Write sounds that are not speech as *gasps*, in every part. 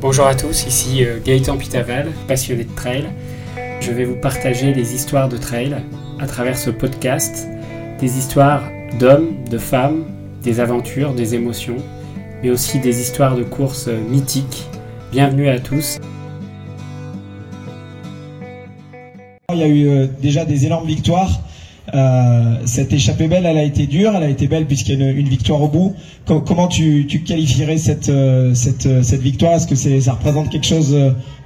Bonjour à tous, ici euh, Gaëtan Pitaval, passionné de trail. Je vais vous partager des histoires de trail à travers ce podcast, des histoires d'hommes, de femmes, des aventures, des émotions, mais aussi des histoires de courses euh, mythiques. Bienvenue à tous. Il y a eu euh, déjà des énormes victoires. Euh, cette échappée belle, elle a été dure, elle a été belle puisqu'il y a une, une victoire au bout. Com- comment tu, tu qualifierais cette, euh, cette, euh, cette victoire? Est-ce que c'est, ça représente quelque chose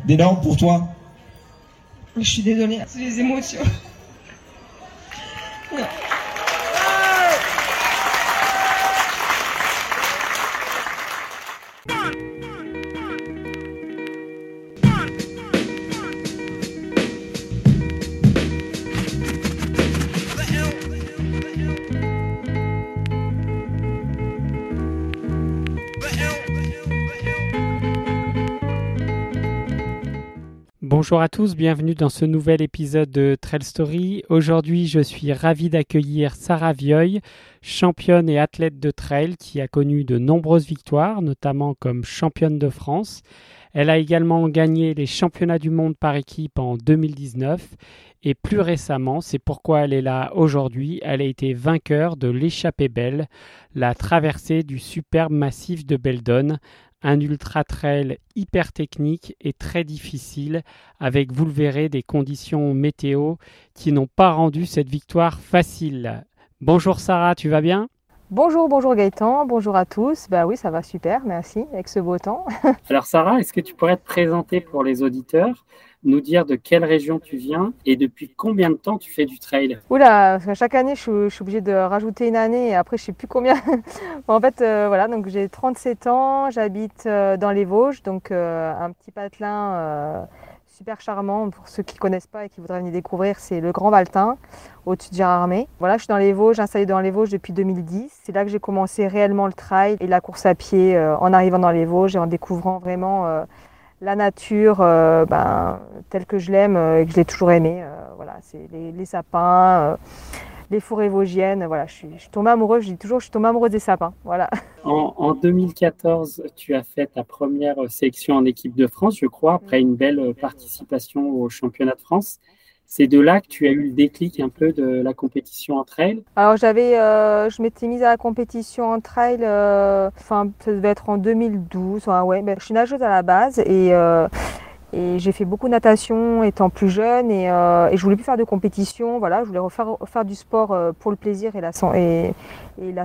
d'énorme pour toi? Je suis désolée, c'est les émotions. Bonjour à tous, bienvenue dans ce nouvel épisode de Trail Story. Aujourd'hui, je suis ravi d'accueillir Sarah Vioy, championne et athlète de trail qui a connu de nombreuses victoires, notamment comme championne de France. Elle a également gagné les championnats du monde par équipe en 2019 et plus récemment, c'est pourquoi elle est là aujourd'hui, elle a été vainqueur de l'échappée belle, la traversée du superbe massif de Beldon, un ultra trail hyper technique et très difficile, avec, vous le verrez, des conditions météo qui n'ont pas rendu cette victoire facile. Bonjour Sarah, tu vas bien? Bonjour, bonjour Gaëtan, bonjour à tous. Bah oui, ça va super, merci, avec ce beau temps. *laughs* Alors Sarah, est-ce que tu pourrais te présenter pour les auditeurs, nous dire de quelle région tu viens et depuis combien de temps tu fais du trail? Oula, chaque année, je suis, je suis obligée de rajouter une année et après, je sais plus combien. Bon, *laughs* en fait, euh, voilà, donc j'ai 37 ans, j'habite euh, dans les Vosges, donc euh, un petit patelin super charmant pour ceux qui connaissent pas et qui voudraient venir découvrir, c'est le Grand Valtin, au-dessus de Gérardmer. Voilà, je suis dans les Vosges, installée dans les Vosges depuis 2010. C'est là que j'ai commencé réellement le trail et la course à pied euh, en arrivant dans les Vosges et en découvrant vraiment euh, la nature euh, ben, telle que je l'aime et que je l'ai toujours aimée. Voilà, c'est les, sapins, les forêts vosgiennes. Voilà, je suis, je suis tombée amoureuse, je dis toujours, je suis tombée amoureuse des sapins. Voilà. En, en 2014, tu as fait ta première sélection en équipe de France, je crois, après une belle participation au championnat de France. C'est de là que tu as eu le déclic un peu de la compétition en trail. Alors j'avais, euh, je m'étais mise à la compétition en trail, euh, enfin ça devait être en 2012. Enfin, ouais, je suis nageuse à la base et, euh, et j'ai fait beaucoup de natation étant plus jeune et, euh, et je voulais plus faire de compétition. Voilà, je voulais refaire, faire du sport euh, pour le plaisir et la,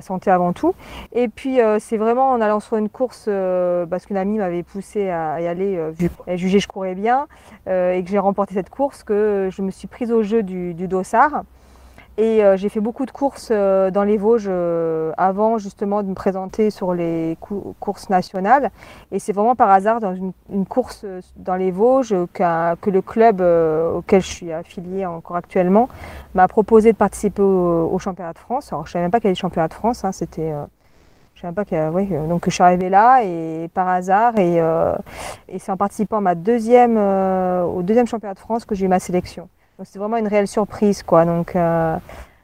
santé avant tout. Et puis euh, c'est vraiment en allant sur une course euh, parce qu'une amie m'avait poussé à y aller euh, vu qu'elle jugeait que je courais bien euh, et que j'ai remporté cette course que je me suis prise au jeu du, du dossard. Et euh, j'ai fait beaucoup de courses euh, dans les Vosges euh, avant justement de me présenter sur les cou- courses nationales. Et c'est vraiment par hasard dans une, une course dans les Vosges que le club auquel je suis affiliée encore actuellement m'a proposé de participer au, au championnat de France. Alors je savais même pas qu'il y avait le championnat de France, hein, c'était... euh, je savais pas ouais, euh, donc je suis arrivée là et par hasard et, euh, et c'est en participant à ma deuxième, au deuxième championnat de France que j'ai eu ma sélection. C'est vraiment une réelle surprise quoi. Donc euh,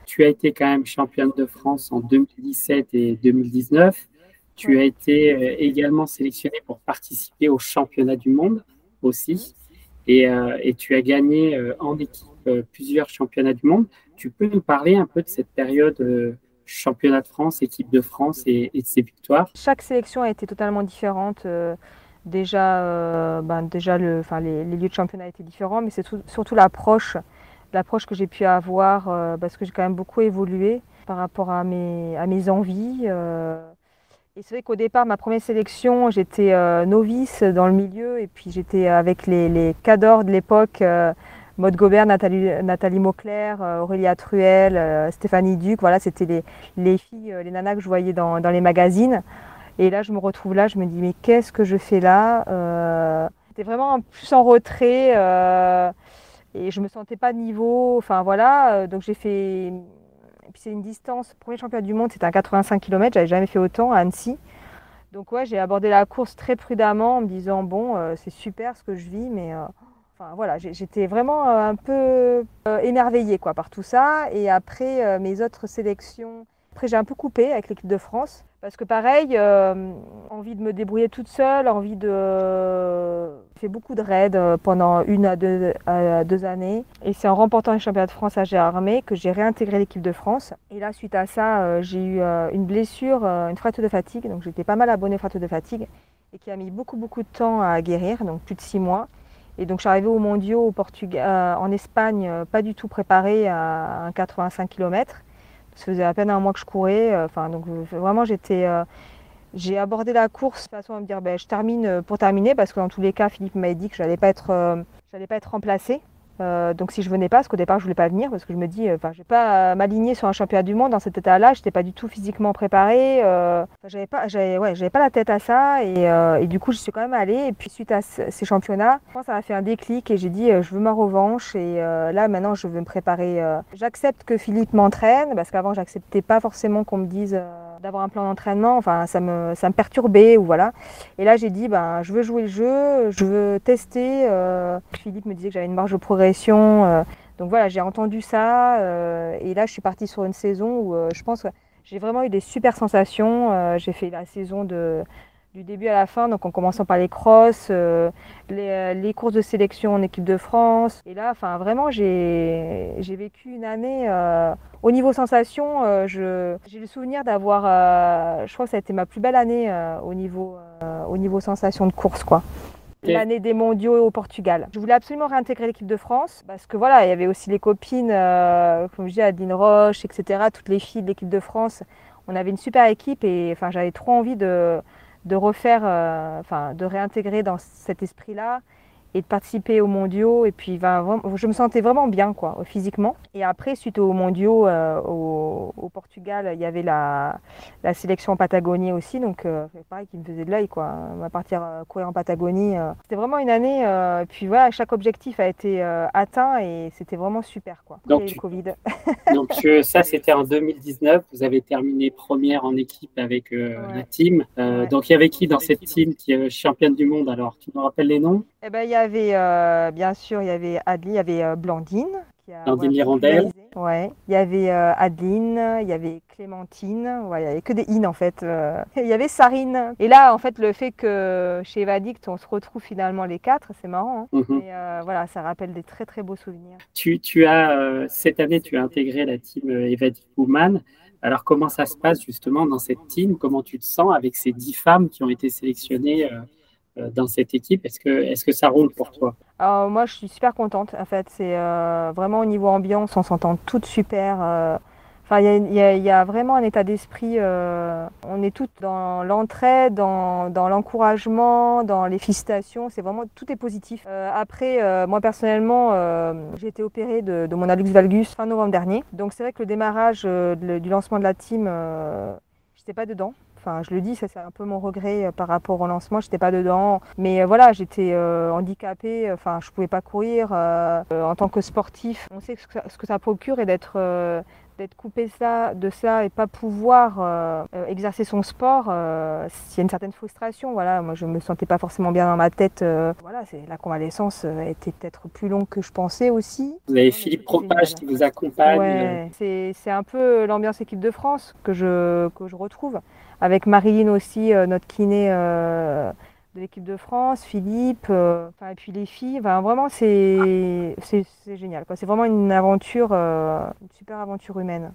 Tu as été quand même championne de France en 2017 et 2019. Tu as été euh, également sélectionnée pour participer au championnat du monde aussi. Et, euh, et tu as gagné euh, en équipe plusieurs championnats du monde. Tu peux nous parler un peu de cette période championnat de France, équipe de France et, et de ces victoires? Chaque sélection a été totalement différente. Déjà, euh, ben, déjà le, enfin, les, les lieux de championnat étaient différents, mais c'est tout- surtout l'approche, l'approche que j'ai pu avoir euh, parce que j'ai quand même beaucoup évolué par rapport à mes, à mes envies. euh. et c'est vrai qu'au départ, ma première sélection, j'étais euh, novice dans le milieu et puis j'étais avec les, les cadors de l'époque. Maud Gobert, Nathalie, Nathalie Mauclair, Aurélia Truel, Stéphanie Duc, voilà, c'était les, les filles, les nanas que je voyais dans, dans les magazines. Et là, je me retrouve là, je me dis, mais qu'est-ce que je fais là euh, J'étais vraiment en plus en retrait euh, et je me sentais pas de niveau. Enfin voilà, euh, donc j'ai fait. C'est une distance. Le premier championnat du monde, c'était un 85 km, j'avais jamais fait autant à Annecy. Donc ouais, j'ai abordé la course très prudemment en me disant, bon, euh, c'est super ce que je vis, mais. euh, Enfin voilà, j'étais vraiment euh, un peu euh, émerveillée quoi, par tout ça. Et après, euh, mes autres sélections, après j'ai un peu coupé avec l'équipe de France Parce que pareil, envie de me débrouiller toute seule, envie de... J'ai fait beaucoup de raids pendant une à deux, années. Et c'est en remportant les championnats de France à Gérardmer que j'ai réintégré l'équipe de France. Et là, suite à ça, j'ai eu une blessure, une fracture de fatigue. Donc j'étais pas mal abonnée fracture de fatigue et qui a mis beaucoup beaucoup de temps à guérir, donc plus de six mois. Et donc je suis arrivée au mondiaux euh, en Espagne, euh, pas du tout préparée à un 85 km. Ça faisait à peine un mois que je courais. Euh, enfin, donc vraiment j'étais, j'ai abordé la course de façon à me dire, ben, je termine pour terminer parce que dans tous les cas, Philippe m'avait dit que je n'allais pas être, pas être remplacée. Euh, donc si je venais pas, parce qu'au départ je voulais pas venir, parce que je me dis, euh, enfin, je vais pas euh, m'aligner sur un championnat du monde dans cet état-là. J'étais pas du tout physiquement préparée. j'avais pas, j'avais, ouais, j'avais pas la tête à ça, et, du coup je suis quand même allée. Et puis suite à ces championnats, je pense ça m'a fait un déclic et j'ai dit, je veux ma revanche. Et là maintenant je veux me préparer. J'accepte que Philippe m'entraîne, parce qu'avant j'acceptais pas forcément qu'on me dise d'avoir un plan d'entraînement. Enfin, ça me, ça me perturbait ou voilà. Et là, j'ai dit, ben, je veux jouer le jeu, je veux tester. Euh, Philippe me disait que j'avais une marge de progression. Euh. donc voilà, j'ai entendu ça. Euh, et là, je suis partie sur une saison où je pense que j'ai vraiment eu des super sensations. j'ai fait la saison de du début à la fin, donc en commençant par les crosses, euh, euh, les, courses de sélection en équipe de France. Et là, enfin, vraiment, j'ai vécu une année. Euh, au niveau sensation, j'ai le souvenir d'avoir. je crois que ça a été ma plus belle année au, niveau, au niveau sensation de course, quoi. L'année des mondiaux au Portugal. Je voulais absolument réintégrer l'équipe de France parce que voilà, il y avait aussi les copines, comme je dis, Adeline Roche, etc., toutes les filles de l'équipe de France. On avait une super équipe et enfin, j'avais trop envie de, de refaire, euh, enfin, de réintégrer dans cet esprit-là et de participer aux mondiaux. Et puis, je me sentais vraiment bien, quoi, physiquement. Et après, suite aux mondiaux euh, au, Portugal, il y avait la, la sélection en Patagonie aussi. Donc, euh, pareil, qui me faisait de l'œil, quoi. On va partir courir en Patagonie. C'était vraiment une année. et puis, voilà, chaque objectif a été atteint et c'était vraiment super, quoi. Donc, le Covid. *laughs* donc, ça, *laughs* c'était en 2019. Vous avez terminé première en équipe avec la team. Donc, il y avait qui dans cette team qui est championne du monde alors? Tu nous rappelles les noms? Eh ben, il y avait, euh, bien sûr, il y avait Adeline, il y avait euh, Blandine. Qui a, Blandine Hirondelle. Ouais. Il y avait euh, Adeline, il y avait Clémentine, ouais, il n'y avait que des in en fait. il y avait Sarine. Et là, en fait, le fait que chez Evadict, on se retrouve finalement les quatre, c'est marrant. Hein. Mhm. voilà, ça rappelle des très très beaux souvenirs. Tu, tu as, cette année, tu as intégré la team Evadict Woman. Alors, comment ça se passe justement dans cette team? Comment tu te sens avec ces dix femmes qui ont été sélectionnées euh, dans cette équipe? Est-ce que, est que ça roule pour toi? Moi, je suis super contente. En fait, c'est euh, vraiment au niveau ambiance, on s'entend toutes super. Euh. Enfin, il y, a vraiment un état d'esprit. on est toutes dans l'entraide, dans, l'encouragement, dans les félicitations. C'est vraiment tout est positif. après, moi personnellement, j'ai été opérée de, mon hallux valgus fin novembre dernier. Donc c'est vrai que le démarrage du lancement de la team, j'étais pas dedans. Enfin, je le dis, ça c'est un peu mon regret euh, par rapport au lancement. J'étais pas dedans, mais euh, voilà, j'étais euh, handicapée. Enfin, je pouvais pas courir. en tant que sportif, on sait ce que ça, procure et d'être d'être coupé ça, de ça et pas pouvoir exercer son sport, euh, il y a une certaine frustration. Voilà, moi je me sentais pas forcément bien dans ma tête. voilà, c'est la convalescence était peut-être plus longue que je pensais aussi. Vous avez Philippe Propage qui vous accompagne. Ouais, c'est un peu l'ambiance équipe de France que je que je retrouve avec Marilyn aussi, euh, notre kiné euh, de l'équipe de France, Philippe, euh, et puis les filles. vraiment, c'est génial. C'est vraiment une aventure, une super aventure humaine.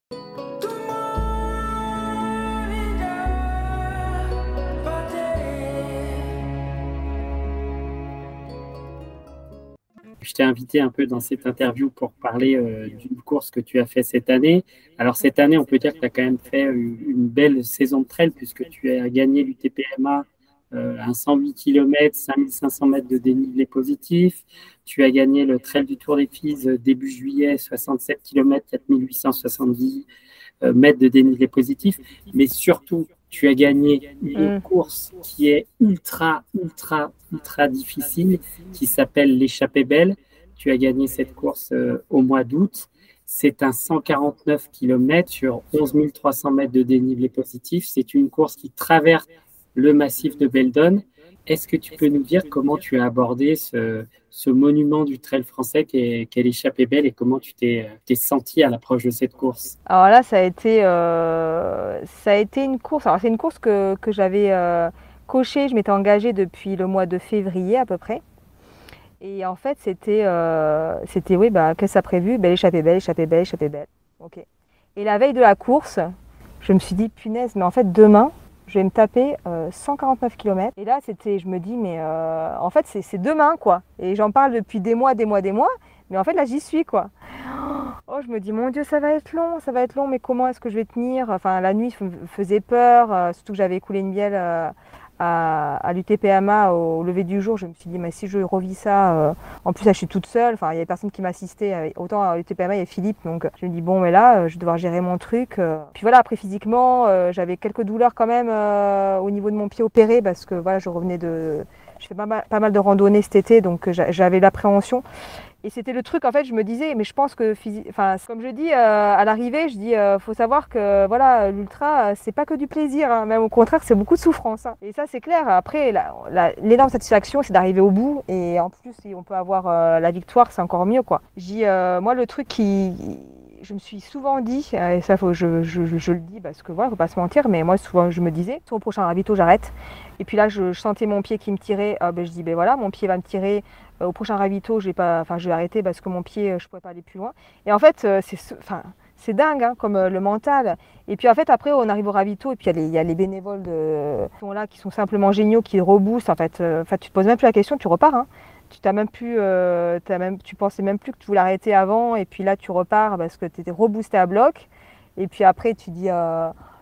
Je t'ai invité un peu dans cette interview pour parler euh, d'une course que tu as fait cette année. Alors cette année, on peut dire que tu as quand même fait une belle saison de trail puisque tu as gagné l'UTPMA euh, un 108 km, 5500 mètres de dénivelé positif. Tu as gagné le Trail du Tour des Filles euh, début juillet, 67 km, 4870 mètres de dénivelé positif. Mais surtout, tu as gagné une mm. course qui est ultra, ultra, ultra difficile, qui s'appelle l'échappée belle. Tu as gagné cette course euh, au mois d'août. C'est un 149 km sur 11 300 mètres de dénivelé positif. C'est une course qui traverse le massif de Beldon. Est-ce que tu peux nous dire comment tu as abordé ce, monument du trail français qu'est qu belle et comment tu t'es senti à l'approche de cette course? Alors là, ça a été, euh, ça a été une course. Alors c'est une course que, que j'avais euh, cochée. Je m'étais engagée depuis le mois de février à peu près. Et en fait, c'était, euh, c'était oui, bah, qu'est-ce que ça prévu? Belle échappée belle, échappée belle, échappée belle. Et la veille de la course, je me suis dit, punaise, mais en fait, demain, je vais me taper 149 euh, km. Et là, c'était, je me dis, mais euh, en fait, c'est demain, quoi. Et j'en parle depuis des mois, des mois, des mois. Mais en fait, là, j'y suis, quoi. Oh, je me dis, mon Dieu, ça va être long, ça va être long, mais comment est-ce que je vais tenir? Enfin, la nuit faisait peur, euh, surtout que j'avais écoulé une bielle à, l'UTPMA au lever du jour, je me suis dit, mais si je revis ça, euh, en plus là je suis toute seule, enfin il y avait personne qui m'assistait, euh, autant à l'UTPMA il y a Philippe, donc je me dis, bon mais là euh, je vais devoir gérer mon truc. Puis voilà, après physiquement, j'avais quelques douleurs quand même au niveau de mon pied opéré, parce que voilà, je revenais de... Je fais pas mal, pas mal de randonnées cet été, donc j'avais l'appréhension. Et c'était le truc, en fait, je me disais, mais je pense que, enfin, comme je dis euh, à l'arrivée, je dis, euh, faut savoir que, voilà, l'ultra, euh, c'est pas que du plaisir, hein. même au contraire, c'est beaucoup de souffrance. Hein. Et ça, c'est clair. Après, l'énorme satisfaction, c'est d'arriver au bout. Et en plus, si on peut avoir la victoire, c'est encore mieux, quoi. J'ai, moi, le truc qui, je me suis souvent dit, et ça, faut, je, je, je, le dis parce que voilà, faut pas se mentir, mais moi, souvent, je me disais, sur le prochain ravito, j'arrête. Et puis là, je, sentais mon pied qui me tirait. Ah, ben, je dis, ben voilà, mon pied va me tirer. Euh, au prochain ravito, je vais arrêter parce que mon pied, je pourrais pas aller plus loin. Et en fait, euh, c'est, enfin, dingue, hein, comme euh, le mental. Et puis en fait, après, on arrive au ravito, et puis il y, a les bénévoles de, qui sont là, qui sont simplement géniaux, qui reboussent. En fait, enfin, tu te poses même plus la question, tu repars. Hein. Tu t'as pensais même plus que tu voulais arrêter avant, et puis là, tu repars parce que tu étais reboosté à bloc. Et puis après, tu dis,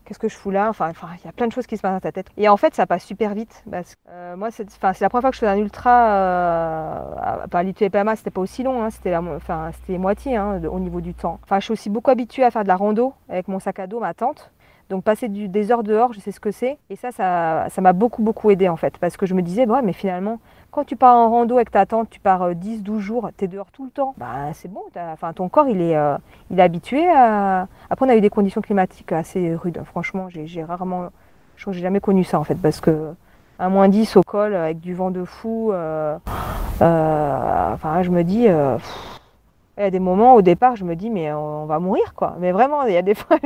qu'est-ce que je fous là? Enfin, il y a plein de choses qui se passent dans ta tête. Et en fait, ça passe super vite. Euh, moi, c'est la première fois que je faisais un ultra. Euh, à, l'ITPMA, c'était pas aussi long, hein, c'était enfin, moitié hein, au niveau du temps. Enfin, je suis aussi beaucoup habituée à faire de la rando avec mon sac à dos, ma tente. Donc passer des heures dehors, je sais ce que c'est. Et ça, ça m'a beaucoup, beaucoup aidé en fait. Parce que je me disais, ouais, mais finalement, quand tu pars en rando avec ta tante, tu pars 10-12 euh, jours, tu es dehors tout le temps, bah, c'est bon, enfin, ton corps il est, euh, il est habitué à... Après on a eu des conditions climatiques assez rudes, franchement j'ai rarement, je j'ai jamais connu ça en fait, parce que à moins 10 au col avec du vent de fou, euh, enfin je me dis... il y a des moments au départ, je me dis, mais on va mourir, quoi. Mais vraiment, il y a des *laughs* fois,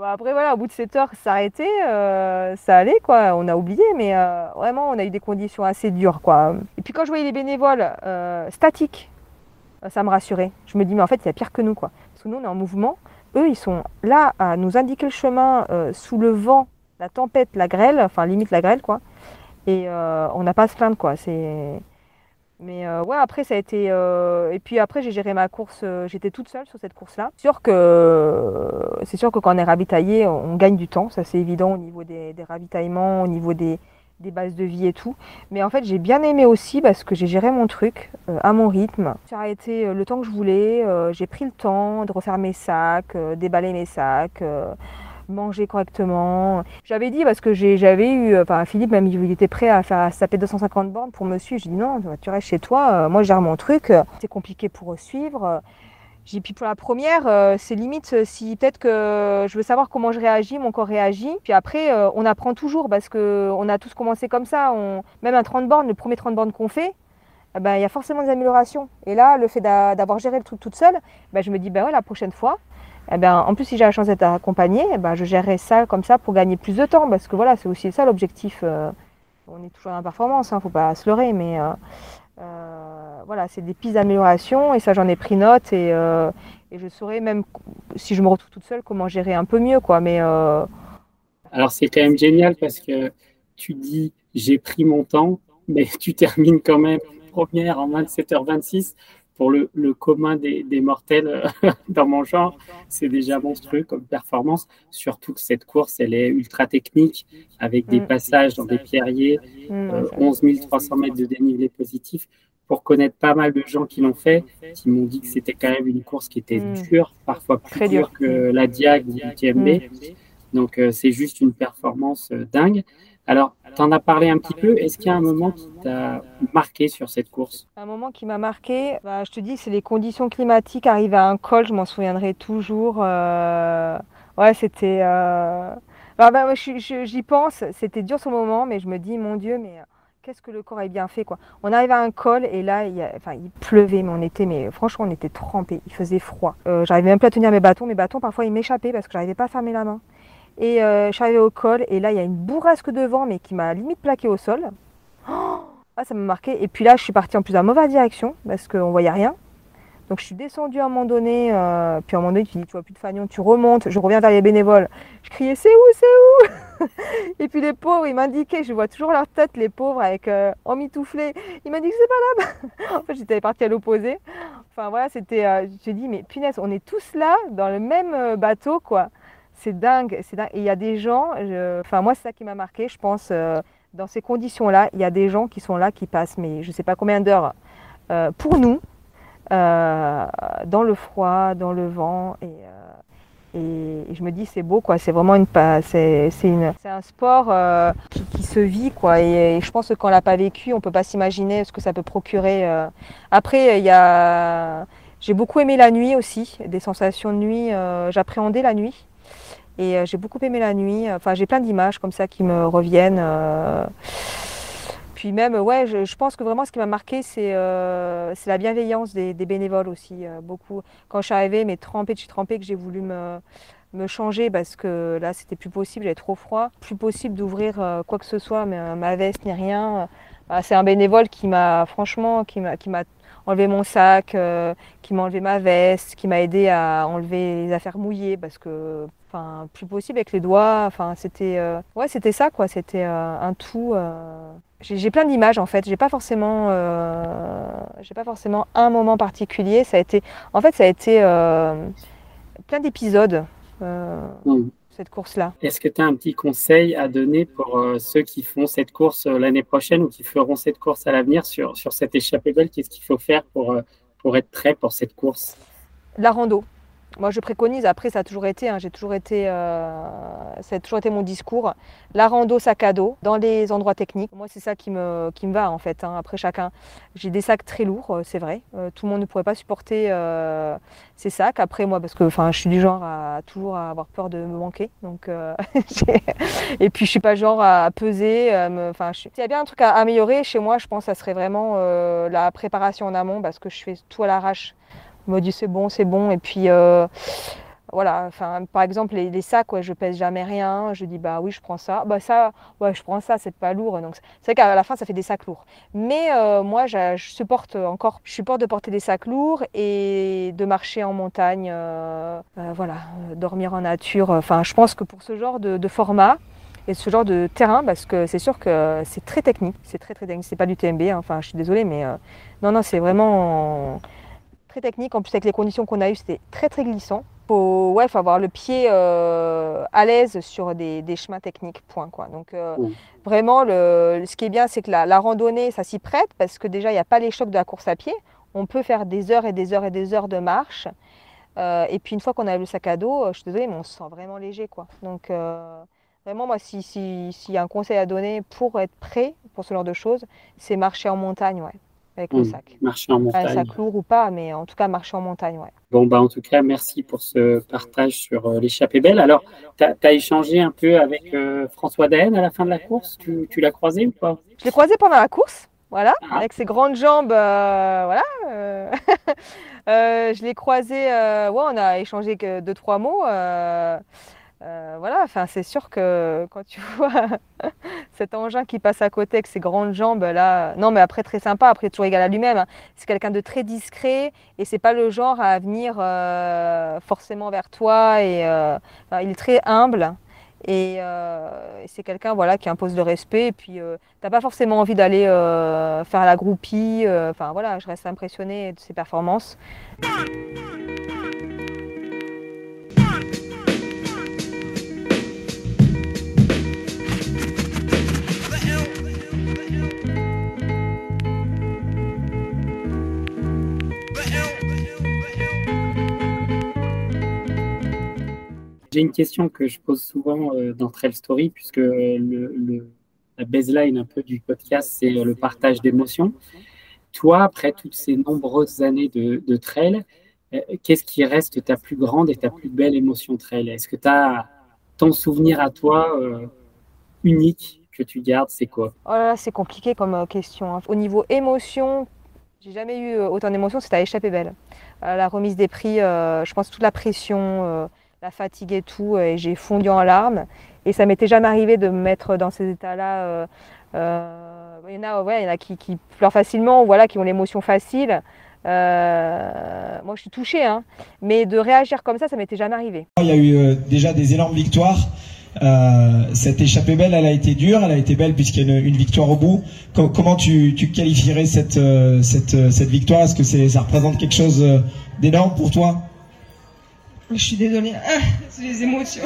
après, voilà, au bout de 7 heures, s'arrêter, euh, ça allait, quoi. On a oublié, mais euh, vraiment, on a eu des conditions assez dures, quoi. Et puis, quand je voyais les bénévoles euh, statiques, ça me rassurait. Je me dis, mais en fait, a pire que nous, quoi. Parce que nous, on est en mouvement. Eux, ils sont là à nous indiquer le chemin sous le vent, la tempête, la grêle, enfin, limite la grêle, quoi. Et on n'a pas à se plaindre, quoi. C'est mais euh, ouais, après, ça a été. Euh, et puis après, j'ai géré ma course. Euh, j'étais toute seule sur cette course-là. C'est sûr que sûr que quand on est ravitaillé, on gagne du temps. Ça, c'est évident au niveau des, ravitaillements, au niveau des, des, bases de vie et tout. Mais en fait, j'ai bien aimé aussi parce que j'ai géré mon truc à mon rythme. Ça a été le temps que je voulais. j'ai pris le temps de refaire mes sacs, déballer mes sacs manger correctement. J'avais dit parce que j'avais eu, enfin Philippe même il était prêt à faire taper 250 bornes pour me suivre. J'ai dit non, tu restes chez toi, euh, moi je gère mon truc, c'est compliqué pour suivre. J'ai puis pour la première, euh, c'est limite si peut-être que je veux savoir comment je réagis, mon corps réagit. Puis après, euh, on apprend toujours parce que on a tous commencé comme ça. Même un 30 bornes, le premier 30 bornes qu'on fait, eh ben, il y a forcément des améliorations. Et là, le fait d'avoir géré le truc toute seule, ben, je me dis, ben ouais, la prochaine fois, eh ben, en plus, si j'ai la chance d'être accompagnée, eh ben, je gérerai ça comme ça pour gagner plus de temps. Parce que voilà, c'est aussi ça l'objectif. Euh, on est toujours dans la performance, il hein, ne faut pas se leurrer, mais euh, euh, voilà, c'est des pistes d'amélioration et ça, j'en ai pris note et, et, je saurai même si je me retrouve toute seule comment gérer un peu mieux. Quoi, mais, Alors, c'est quand même génial parce que tu dis j'ai pris mon temps, mais tu termines quand même première en 27h26 pour le, commun des, mortels euh, *laughs* dans mon genre, c'est déjà monstrueux comme performance. Surtout que cette course, elle est ultra technique, avec des mm. passages dans des pierriers, 11 mm. 300 euh, mètres de dénivelé positif. Pour connaître pas mal de gens qui l'ont fait, qui m'ont dit que c'était quand même une course qui était mm. dure, parfois plus dure que la Diag ou l'UTMB. Donc euh, c'est juste une performance dingue. Alors, tu en as parlé un petit peu. Est-ce qu'il y a un moment qui t'a marqué sur cette course? Un moment qui m'a marqué, bah, je te dis, c'est les conditions climatiques. Arriver à un col, je m'en souviendrai toujours. Euh, ouais, c'était. Euh, Ah bah, j'y pense, c'était dur le moment, mais je me dis, mon Dieu, mais qu'est-ce que le corps est bien fait quoi. On arrive à un col et là il, enfin, il pleuvait mais on était mais franchement on était trempés, il faisait froid. Euh, j'arrivais même plus à tenir mes bâtons, mes bâtons parfois ils m'échappaient parce que j'arrivais pas à fermer la main. Et euh, je suis arrivée au col et là il y a une bourrasque de vent mais qui m'a limite plaqué au sol. *gasps* Ah, ça m'a marqué et puis là je suis partie en plus dans mauvaise direction parce qu'on voyait rien. Donc je suis descendue à un moment donné, euh, puis à un moment donné tu dis tu vois plus de fanion, tu remontes, je reviens vers les bénévoles. Je criais c'est où, c'est où? *laughs* Et puis les pauvres, ils m'indiquaient, je vois toujours leur tête, les pauvres avec euh, emmitouflés. Ils m'ont dit que c'est pas là-bas. *laughs* en fait j'étais partie à l'opposé. Enfin voilà, c'était, euh, je dis mais punaise, on est tous là dans le même euh, bateau quoi. C'est dingue, c'est dingue. Et il y a des gens, enfin moi c'est ça qui m'a marqué, je pense, dans ces conditions-là, il y a des gens qui sont là, qui passent, mais je sais pas combien d'heures pour nous, euh, dans le froid, dans le vent. Et, euh, je me dis, c'est beau, quoi. C'est vraiment une, c'est, une, c'est un sport euh, qui, se vit, quoi. Et, je pense que quand on l'a pas vécu, on peut pas s'imaginer ce que ça peut procurer. Après, il y a, j'ai beaucoup aimé la nuit aussi, des sensations de nuit. j'appréhendais la nuit. Et j'ai beaucoup aimé la nuit. Enfin, j'ai plein d'images comme ça qui me reviennent puis même, ouais, je, pense que vraiment ce qui m'a marqué, c'est euh, la bienveillance des, bénévoles aussi. Euh, beaucoup. Quand je suis arrivée, mais trempée, suis trempée, que j'ai voulu me, me, changer parce que là, c'était plus possible, j'avais trop froid. Plus possible d'ouvrir euh, quoi que ce soit, mais, ma veste ni rien. Bah, c'est un bénévole qui m'a, franchement, qui m'a enlevé mon sac, qui m'a enlevé ma veste, qui m'a aidé à enlever les affaires mouillées parce que enfin plus possible avec les doigts enfin c'était ouais c'était ça quoi c'était un tout j'ai plein d'images en fait. J'ai pas forcément, euh, j'ai pas forcément un moment particulier. Ça a été, en fait, ça a été euh, plein d'épisodes. Euh. Cette course-là. Est-ce que tu as un petit conseil à donner pour ceux qui font cette course l'année prochaine ou qui feront cette course à l'avenir sur, sur cette échappée belle? Qu'est-ce qu'il faut faire pour, pour être prêt pour cette course? La rando. Moi, je préconise, après, ça a toujours été, hein, j'ai toujours été, euh, ça a toujours été mon discours, la rando sac à dos dans les endroits techniques. Moi, c'est ça qui me, qui me va, en fait. Hein. Après, chacun, j'ai des sacs très lourds, euh, c'est vrai. Euh, tout le monde ne pourrait pas supporter ces sacs. Après, moi, parce que je suis du genre à toujours avoir peur de me manquer. Donc, *laughs* et puis, je suis pas genre à peser. Enfin, S'il y a bien un truc à améliorer chez moi, je pense que ça serait vraiment la préparation en amont, parce que je fais tout à l'arrache me dit c'est bon, c'est bon. Et puis euh, voilà, enfin, par exemple les, sacs, ouais, je pèse jamais rien. Je dis bah oui, je prends ça. Bah ça, ouais, je prends ça, c'est pas lourd. Donc c'est vrai qu'à la fin, ça fait des sacs lourds. Mais euh, moi, je, supporte encore, je supporte de porter des sacs lourds et de marcher en montagne, euh, voilà, dormir en nature. Enfin, je pense que pour ce genre de, format et ce genre de terrain, parce que c'est sûr que c'est très technique, c'est très très technique. C'est pas du TMB. Hein. Enfin, je suis désolée, mais non, non, c'est vraiment très technique. En plus, avec les conditions qu'on a eues, c'était très très glissant. Faut, ouais, faut avoir le pied euh, à l'aise sur des, chemins techniques, point. Quoi. Donc, euh, vraiment, le, ce qui est bien, c'est que la, randonnée, ça s'y prête parce que déjà, il n'y a pas les chocs de la course à pied. On peut faire des heures et des heures et des heures de marche. Euh, et puis, une fois qu'on a le sac à dos, je suis désolée, mais on se sent vraiment léger. Quoi. Donc, vraiment, moi, s'il si, si y a un conseil à donner pour être prêt pour ce genre de choses, c'est marcher en montagne. Ouais avec le mmh. sac. Marcher en montagne. Un sac lourd ou pas, mais en tout cas marcher en montagne, ouais. Bon, bah, en tout cas, merci pour ce partage sur euh, l'échappée belle. Alors, tu as, échangé un peu avec euh, François Daen à la fin de la course? Tu, tu l'as croisé ou pas? Je l'ai croisé pendant la course, voilà, ah. avec ses grandes jambes, euh, voilà. *laughs* je l'ai croisé, ouais, on a échangé deux, trois mots. Euh, voilà, enfin, c'est sûr que quand tu *laughs* vois cet engin qui passe à côté avec ses grandes jambes, là, non, mais après très sympa, après toujours égal à lui-même. Hein. C'est quelqu'un de très discret et c'est pas le genre à venir euh, forcément vers toi. Et euh, il est très humble et, c'est quelqu'un voilà qui impose le respect. Et puis t'as pas forcément envie d'aller faire la groupie. Enfin voilà, je reste impressionnée de ses performances. J'ai une question que je pose souvent euh, dans Trail Story, puisque la baseline un peu du podcast, c'est le partage d'émotions. Toi, après toutes ces nombreuses années de, trail, euh, qu'est-ce qui reste ta plus grande et ta plus belle émotion trail? Est-ce que tu as, ton souvenir à toi unique que tu gardes, c'est quoi? Oh là là, c'est compliqué comme question. Hein. Au niveau émotion, j'ai jamais eu autant d'émotions, c'était à échapper belle. la remise des prix, je pense toute la pression, la fatigue et tout, et j'ai fondu en larmes. Et ça m'était jamais arrivé de me mettre dans ces états-là. il y en a, ouais, il y en a qui, pleurent facilement, voilà, qui ont l'émotion facile. Euh, moi, je suis touchée, hein. mais de réagir comme ça, ça m'était jamais arrivé. Il y a eu euh, déjà des énormes victoires. Euh, cette échappée belle, elle a été dure, elle a été belle puisqu'il y a une, victoire au bout. comment tu, qualifierais cette, cette, cette victoire? Est-ce que ça représente quelque chose d'énorme pour toi? Je suis désolée, ah, c'est les émotions.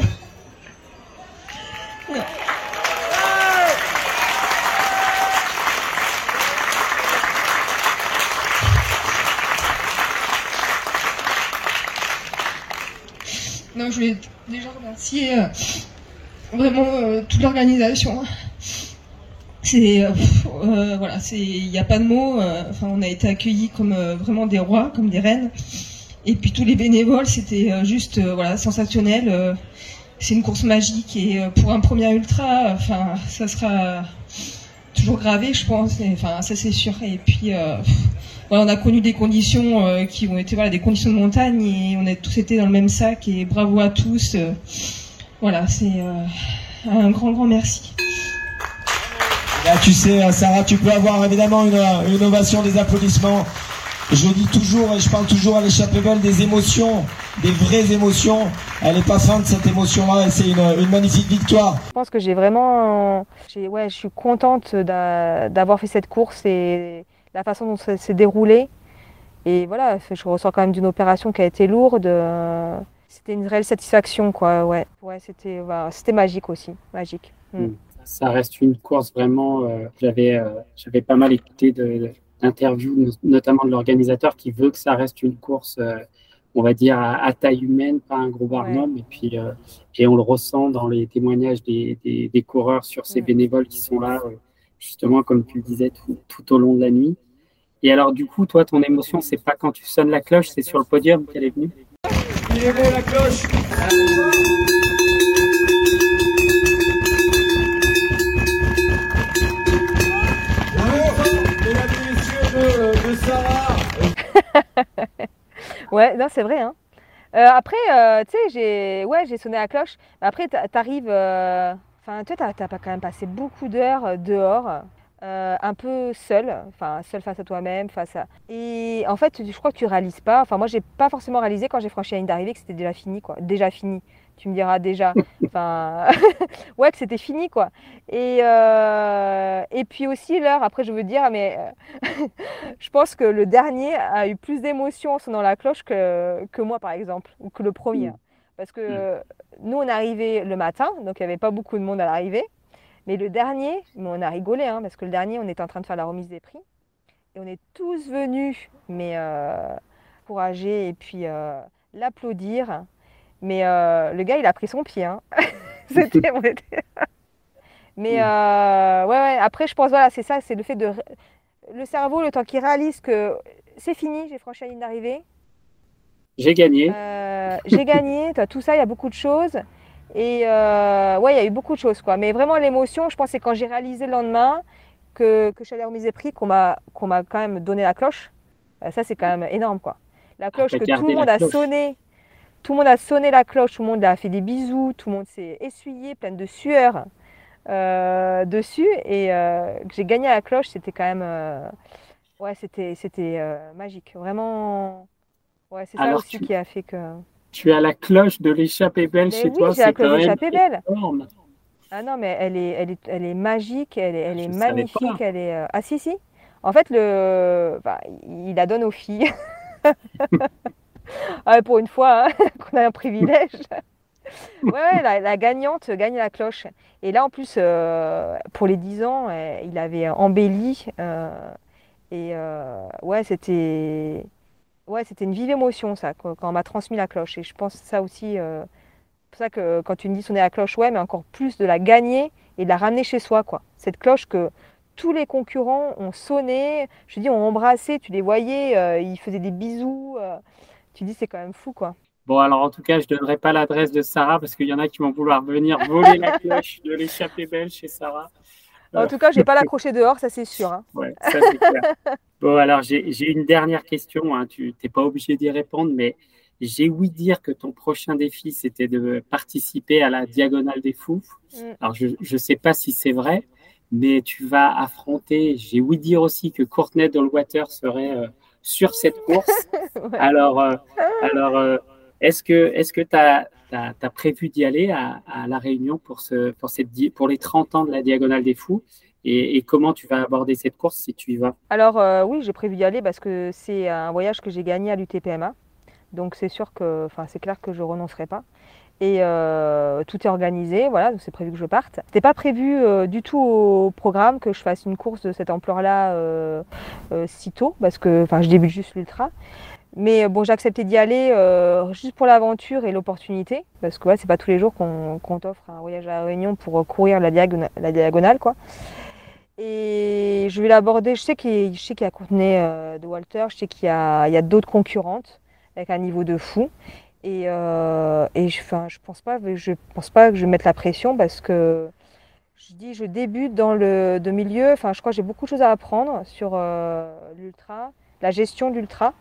Non, je voulais déjà remercier euh, vraiment euh, toute l'organisation. C'est euh, voilà, c'est il n'y a pas de mots. Enfin, on a été accueillis comme vraiment des rois, comme des reines. Et puis tous les bénévoles, c'était juste voilà sensationnel. c'est une course magique et pour un premier ultra, enfin, ça sera toujours gravé, je pense. enfin, ça c'est sûr. Et puis on a connu des conditions euh, qui ont été voilà, des conditions de montagne et on a tous été dans le même sac et bravo à tous. Euh, voilà, c'est euh, un grand, grand merci. Là, tu sais, Sarah, tu peux avoir évidemment une ovation, des applaudissements. Je dis toujours, et je parle toujours à l'échappée belle, des émotions, des vraies émotions. Elle n'est pas fin de cette émotion-là et c'est une, une, magnifique victoire. Je pense que j'ai vraiment, ouais, je suis contente d'avoir fait cette course et la façon dont ça s'est déroulé. Et voilà, je ressors quand même d'une opération qui a été lourde. C'était une réelle satisfaction, quoi. Ouais, ouais c'était c'était magique aussi, magique. Mm. Ça reste une course vraiment. Euh, j'avais euh, j'avais pas mal écouté d'interviews, notamment de l'organisateur, qui veut que ça reste une course, on va dire à, taille humaine, pas un gros barnum. Et puis et on le ressent dans les témoignages des, des, coureurs sur ces bénévoles qui sont là, justement, comme tu le disais, tout, tout au long de la nuit. Et alors, du coup, toi, ton émotion, c'est pas quand tu sonnes la cloche, c'est sur le podium qu'elle est venue? Il est bon, la cloche *laughs* Ouais, non, c'est vrai. Hein. Euh, après, euh, tu sais, j'ai ouais, sonné la cloche. Après, t'arrives. Euh, enfin, tu sais, t'as quand même passé beaucoup d'heures dehors. Un peu seul, enfin seul face à toi-même, face à. Et en fait, je crois que tu réalises pas. Enfin, moi, j'ai pas forcément réalisé quand j'ai franchi la ligne d'arrivée que c'était déjà fini, quoi. Déjà fini. Tu me diras déjà. *laughs* Enfin, *laughs* ouais, que c'était fini, quoi. Et euh, et puis aussi l'heure. Après, je veux dire, mais euh, *laughs* je pense que le dernier a eu plus d'émotions en sonnant la cloche que que moi, par exemple, ou que le premier. Mm. Parce que mm. nous, on est arrivé le matin, donc il n'y avait pas beaucoup de monde à l'arrivée. Mais le dernier, on a rigolé, hein, parce que le dernier, on était en train de faire la remise des prix. Et on est tous venus, mais euh, encourager et puis euh, l'applaudir. Mais euh, le gars, il a pris son pied. Hein. *laughs* C'était, *laughs* Mais euh, ouais, ouais, après, je pense, voilà, c'est ça, c'est le fait de. Le cerveau, le temps qu'il réalise que c'est fini, j'ai franchi la ligne d'arrivée. J'ai gagné. j'ai *laughs* gagné, tout ça, il y a beaucoup de choses. Et euh, ouais, il y a eu beaucoup de choses, quoi. Mais vraiment, l'émotion, je pense, c'est quand j'ai réalisé le lendemain que, que je suis allée remise des prix, qu'on m'a, quand même donné la cloche. Euh, ça, c'est quand même énorme, quoi. La cloche que tout le monde a sonné. Tout le monde a sonné la cloche, tout le monde a fait des bisous, tout le monde s'est essuyé, plein de sueur euh, dessus. Et que j'ai gagné la cloche, c'était quand même. ouais, c'était, c'était magique. Vraiment. Ouais, c'est ça aussi qui a fait que tu as la cloche de l'échappée belle chez toi. C'est la cloche de l'échappée belle. Ah non, mais elle est, elle est, elle est magique, elle est, elle est magnifique. Elle est, euh, Ah si, si. En fait, le... Bah, il la donne aux filles. *laughs* *laughs* ah, pour une fois, hein, *laughs* qu'on a un privilège. *laughs* ouais, la, gagnante gagne la cloche. Et là, en plus, euh, pour les 10 ans, euh, il avait embelli. et ouais, c'était ouais, c'était une vive émotion, ça, quand, on m'a transmis la cloche. Et je pense ça aussi, euh, c'est pour ça que quand tu me dis sonner la cloche, ouais, mais encore plus de la gagner et de la ramener chez soi, quoi. Cette cloche que tous les concurrents ont sonné, je dis, ont embrassé, tu les voyais, euh, ils faisaient des bisous. Euh, tu dis, c'est quand même fou, quoi. Bon, alors en tout cas, je ne donnerai pas l'adresse de Sarah parce qu'il y en a qui vont vouloir venir voler la cloche de l'échappée belle chez Sarah. En tout cas, je vais pas *laughs* l'accrocher dehors, ça c'est sûr. Hein. Ouais, ça c'est clair. *laughs* bon, alors j'ai une dernière question. Hein. Tu n'es pas obligé d'y répondre, mais j'ai ouï dire que ton prochain défi, c'était de participer à la Diagonale des Fous. Mm. Alors, je ne sais pas si c'est vrai, mais tu vas affronter, j'ai ouï dire aussi que Courtney Dollwater serait euh, sur cette course. *laughs* Alors, euh, alors euh, est-ce que tu as, as, prévu d'y aller à, La Réunion pour, ce, pour, cette, pour les 30 ans de la Diagonale des Fous? Et, comment tu vas aborder cette course si tu y vas? Alors oui, j'ai prévu d'y aller parce que c'est un voyage que j'ai gagné à l'UTPMA. Donc c'est sûr que, enfin c'est clair que je renoncerai pas. Et euh, tout est organisé, voilà, donc c'est prévu que je parte. C'était pas prévu euh, du tout au programme que je fasse une course de cette ampleur-là euh, si tôt, parce que, je débute juste l'ultra. Mais bon, j'ai accepté d'y aller juste pour l'aventure et l'opportunité, parce que ouais, c'est pas tous les jours qu'on t'offre un voyage à la Réunion pour courir la, diagonale, la diagonale, quoi. Et je vais l'aborder. Je sais qu'il y a Courtenay de Walter, je sais qu'il y a, a d'autres concurrentes avec un niveau de fou. Et, euh, et je, enfin, je pense pas, je pense pas que je vais mettre la pression parce que je dis, je débute dans le de milieu. Enfin, je crois que j'ai beaucoup de choses à apprendre sur euh, l'ultra, la gestion de l'ultra.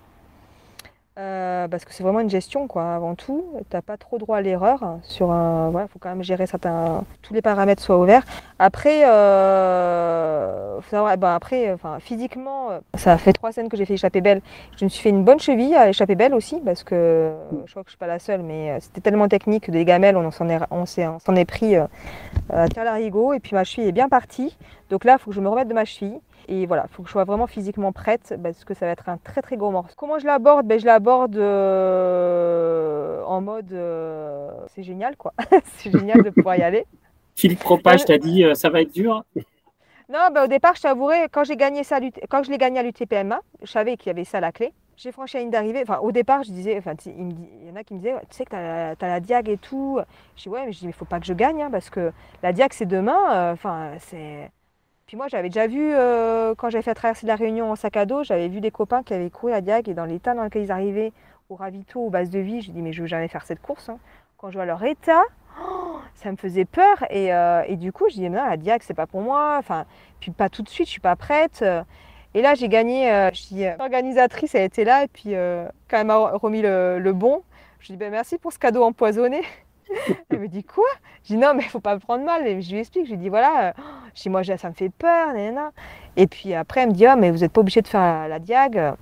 Euh, parce que c'est vraiment une gestion quoi avant tout. T'as pas trop droit à l'erreur sur un voilà faut quand même gérer certains tous les paramètres soient ouverts. Après euh, faut savoir, ben après enfin physiquement ça fait trois scènes que j'ai fait échapper belle. Je me suis fait une bonne cheville à échapper belle aussi parce que je crois que je suis pas la seule mais euh, c'était tellement technique des gamelles on s'en est on s'en est pris euh, à Talarigo et puis ma cheville est bien partie. Donc là il faut que je me remette de ma cheville et voilà, il faut que je sois vraiment physiquement prête parce que ça va être un très très gros morceau. Comment je l'aborde? Ben, Je l'aborde euh, en mode euh, c'est génial quoi. *laughs* c'est génial de pouvoir y aller. Philippe Propage? T'a dit euh, ça va être dur? Non, ben, au départ, je t'avouerai, quand, j'ai gagné ça, quand je l'ai gagné à l'UTPMA, je savais qu'il y avait ça à la clé. J'ai franchi la ligne d'arrivée. Enfin, au départ, je disais, enfin, il, y en a qui me disaient, tu sais que tu as, la diag et tout. Je dis, ouais, mais je dis, mais faut pas que je gagne, hein, parce que la diag, c'est demain. Enfin, c'est puis moi, j'avais déjà vu, euh, quand j'avais fait la traversée de la Réunion en sac à dos, j'avais vu des copains qui avaient couru à Diag et dans l'état dans lequel ils arrivaient, au ravito, aux bases de vie, je dis mais je veux jamais faire cette course. Hein. Quand je vois leur état, oh, ça me faisait peur et, euh, du coup je dis non, la Diag c'est pas pour moi. Enfin, puis pas tout de suite, je suis pas prête. Et là j'ai gagné, euh, l'organisatrice elle était là et puis quand elle m'a remis le, bon, je dis ben merci pour ce cadeau empoisonné. *laughs* Elle me dit quoi? Je dis non, mais il faut pas me prendre mal. Et je lui explique, je lui dis voilà, euh, je dis moi ça me fait peur, Et puis après elle me dit ah mais vous n'êtes pas obligé de faire la, diag.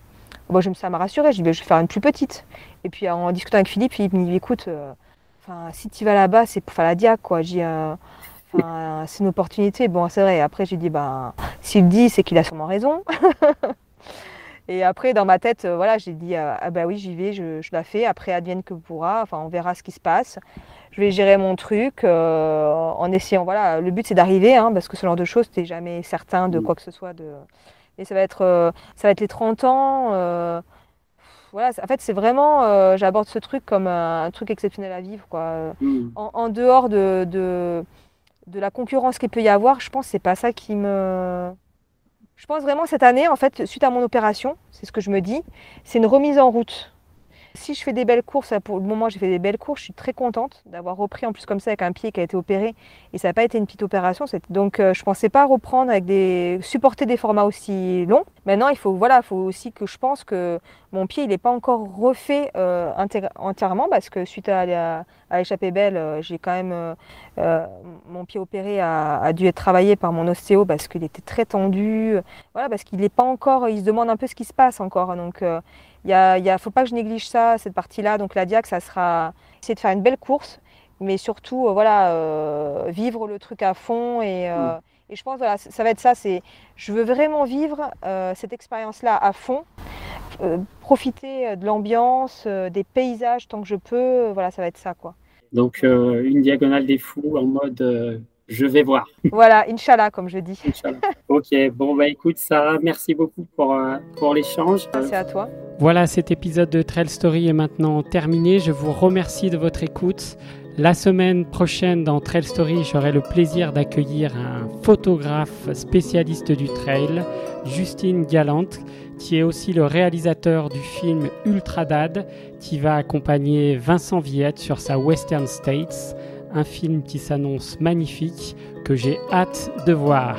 Moi je me ça m'a rassurée, je dis je vais faire une plus petite. Et puis en discutant avec Philippe, Philippe me dit écoute, euh, si tu vas là-bas c'est pour faire la diag quoi. Euh, c'est une opportunité. Bon c'est vrai. Après j'ai dit ben s'il dit c'est qu'il a sûrement raison. *laughs* Et après, dans ma tête, euh, voilà, j'ai dit, euh, ah bah oui, j'y vais, je, la fais. Après, advienne que pourra. Enfin, on verra ce qui se passe. Je vais gérer mon truc euh, en essayant. Voilà, le but c'est d'arriver, hein, parce que ce genre de choses, t'es jamais certain de mm. quoi que ce soit. De... Et ça va être, ça va être les 30 ans. voilà, en fait, c'est vraiment, j'aborde ce truc comme un, truc exceptionnel à vivre, quoi. Mm. En, dehors de, de, de la concurrence qu'il peut y avoir, je pense que c'est pas ça qui me je pense vraiment cette année, en fait, suite à mon opération, c'est ce que je me dis, c'est une remise en route. Si je fais des belles courses, pour le moment j'ai fait des belles courses, je suis très contente d'avoir repris en plus comme ça avec un pied qui a été opéré et ça n'a pas été une petite opération. Donc euh, je ne pensais pas reprendre avec des supporter des formats aussi longs. Maintenant il faut voilà, faut aussi que je pense que mon pied n'est pas encore refait euh, entièrement parce que suite à, l'échappée belle, euh, j'ai quand même mon pied opéré a, a, dû être travaillé par mon ostéo parce qu'il était très tendu. Voilà parce qu'il n'est pas encore, il se demande un peu ce qui se passe encore. Donc il ne faut pas que je néglige ça, cette partie-là. Donc la diac, ça sera essayer de faire une belle course, mais surtout euh, voilà, euh, vivre le truc à fond. Et, euh, mm. et je pense voilà, ça va être ça. C'est, je veux vraiment vivre cette expérience-là à fond, profiter de l'ambiance, des paysages tant que je peux. Voilà, ça va être ça quoi. Donc une diagonale des fous en mode je vais voir. Voilà, Inch'Allah, comme je dis. Ok, bon, bah écoute, Sarah, merci beaucoup pour, euh, pour l'échange. Merci à toi. Voilà, cet épisode de Trail Story est maintenant terminé. Je vous remercie de votre écoute. La semaine prochaine, dans Trail Story, j'aurai le plaisir d'accueillir un photographe spécialiste du trail, Justine Galante, qui est aussi le réalisateur du film Ultra Dad, qui va accompagner Vincent Villette sur sa Western States, un film qui s'annonce magnifique, que j'ai hâte de voir.